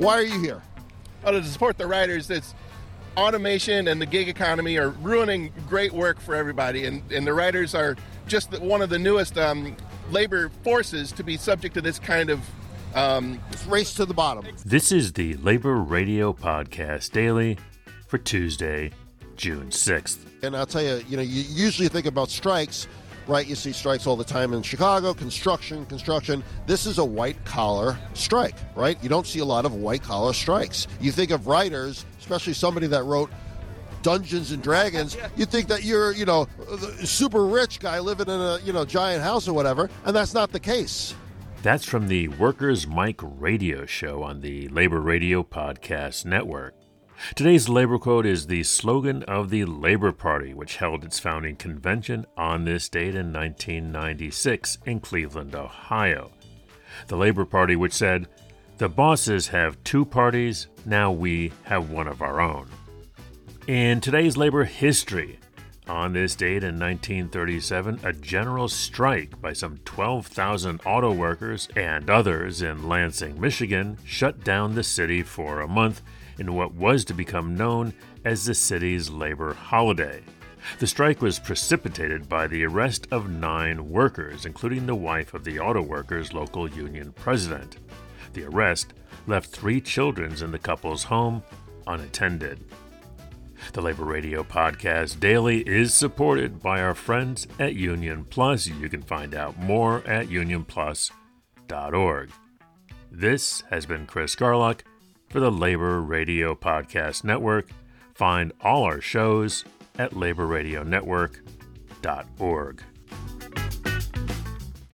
Why are you here? Oh, to support the writers. It's automation and the gig economy are ruining great work for everybody, and, and the writers are just the, one of the newest um, labor forces to be subject to this kind of um, race to the bottom. This is the Labor Radio Podcast Daily for Tuesday, June 6th. And I'll tell you, you know, you usually think about strikes, right? You see strikes all the time in Chicago, construction, construction. This is a white collar strike, right? You don't see a lot of white collar strikes. You think of writers, especially somebody that wrote Dungeons and Dragons, you think that you're, you know, the super rich guy living in a, you know, giant house or whatever, and that's not the case. That's from the Workers Mic radio show on the Labor Radio Podcast Network. Today's labor quote is the slogan of the Labor Party, which held its founding convention on this date in 1996 in Cleveland, Ohio. The Labor Party, which said, The bosses have two parties, now we have one of our own. In today's labor history, on this date in 1937, a general strike by some 12,000 auto workers and others in Lansing, Michigan, shut down the city for a month in what was to become known as the city's labor holiday. The strike was precipitated by the arrest of nine workers, including the wife of the auto workers' local union president. The arrest left three children in the couple's home unattended. The Labor Radio Podcast Daily is supported by our friends at Union Plus. You can find out more at unionplus.org. This has been Chris Garlock for the Labor Radio Podcast Network. Find all our shows at laborradionetwork.org.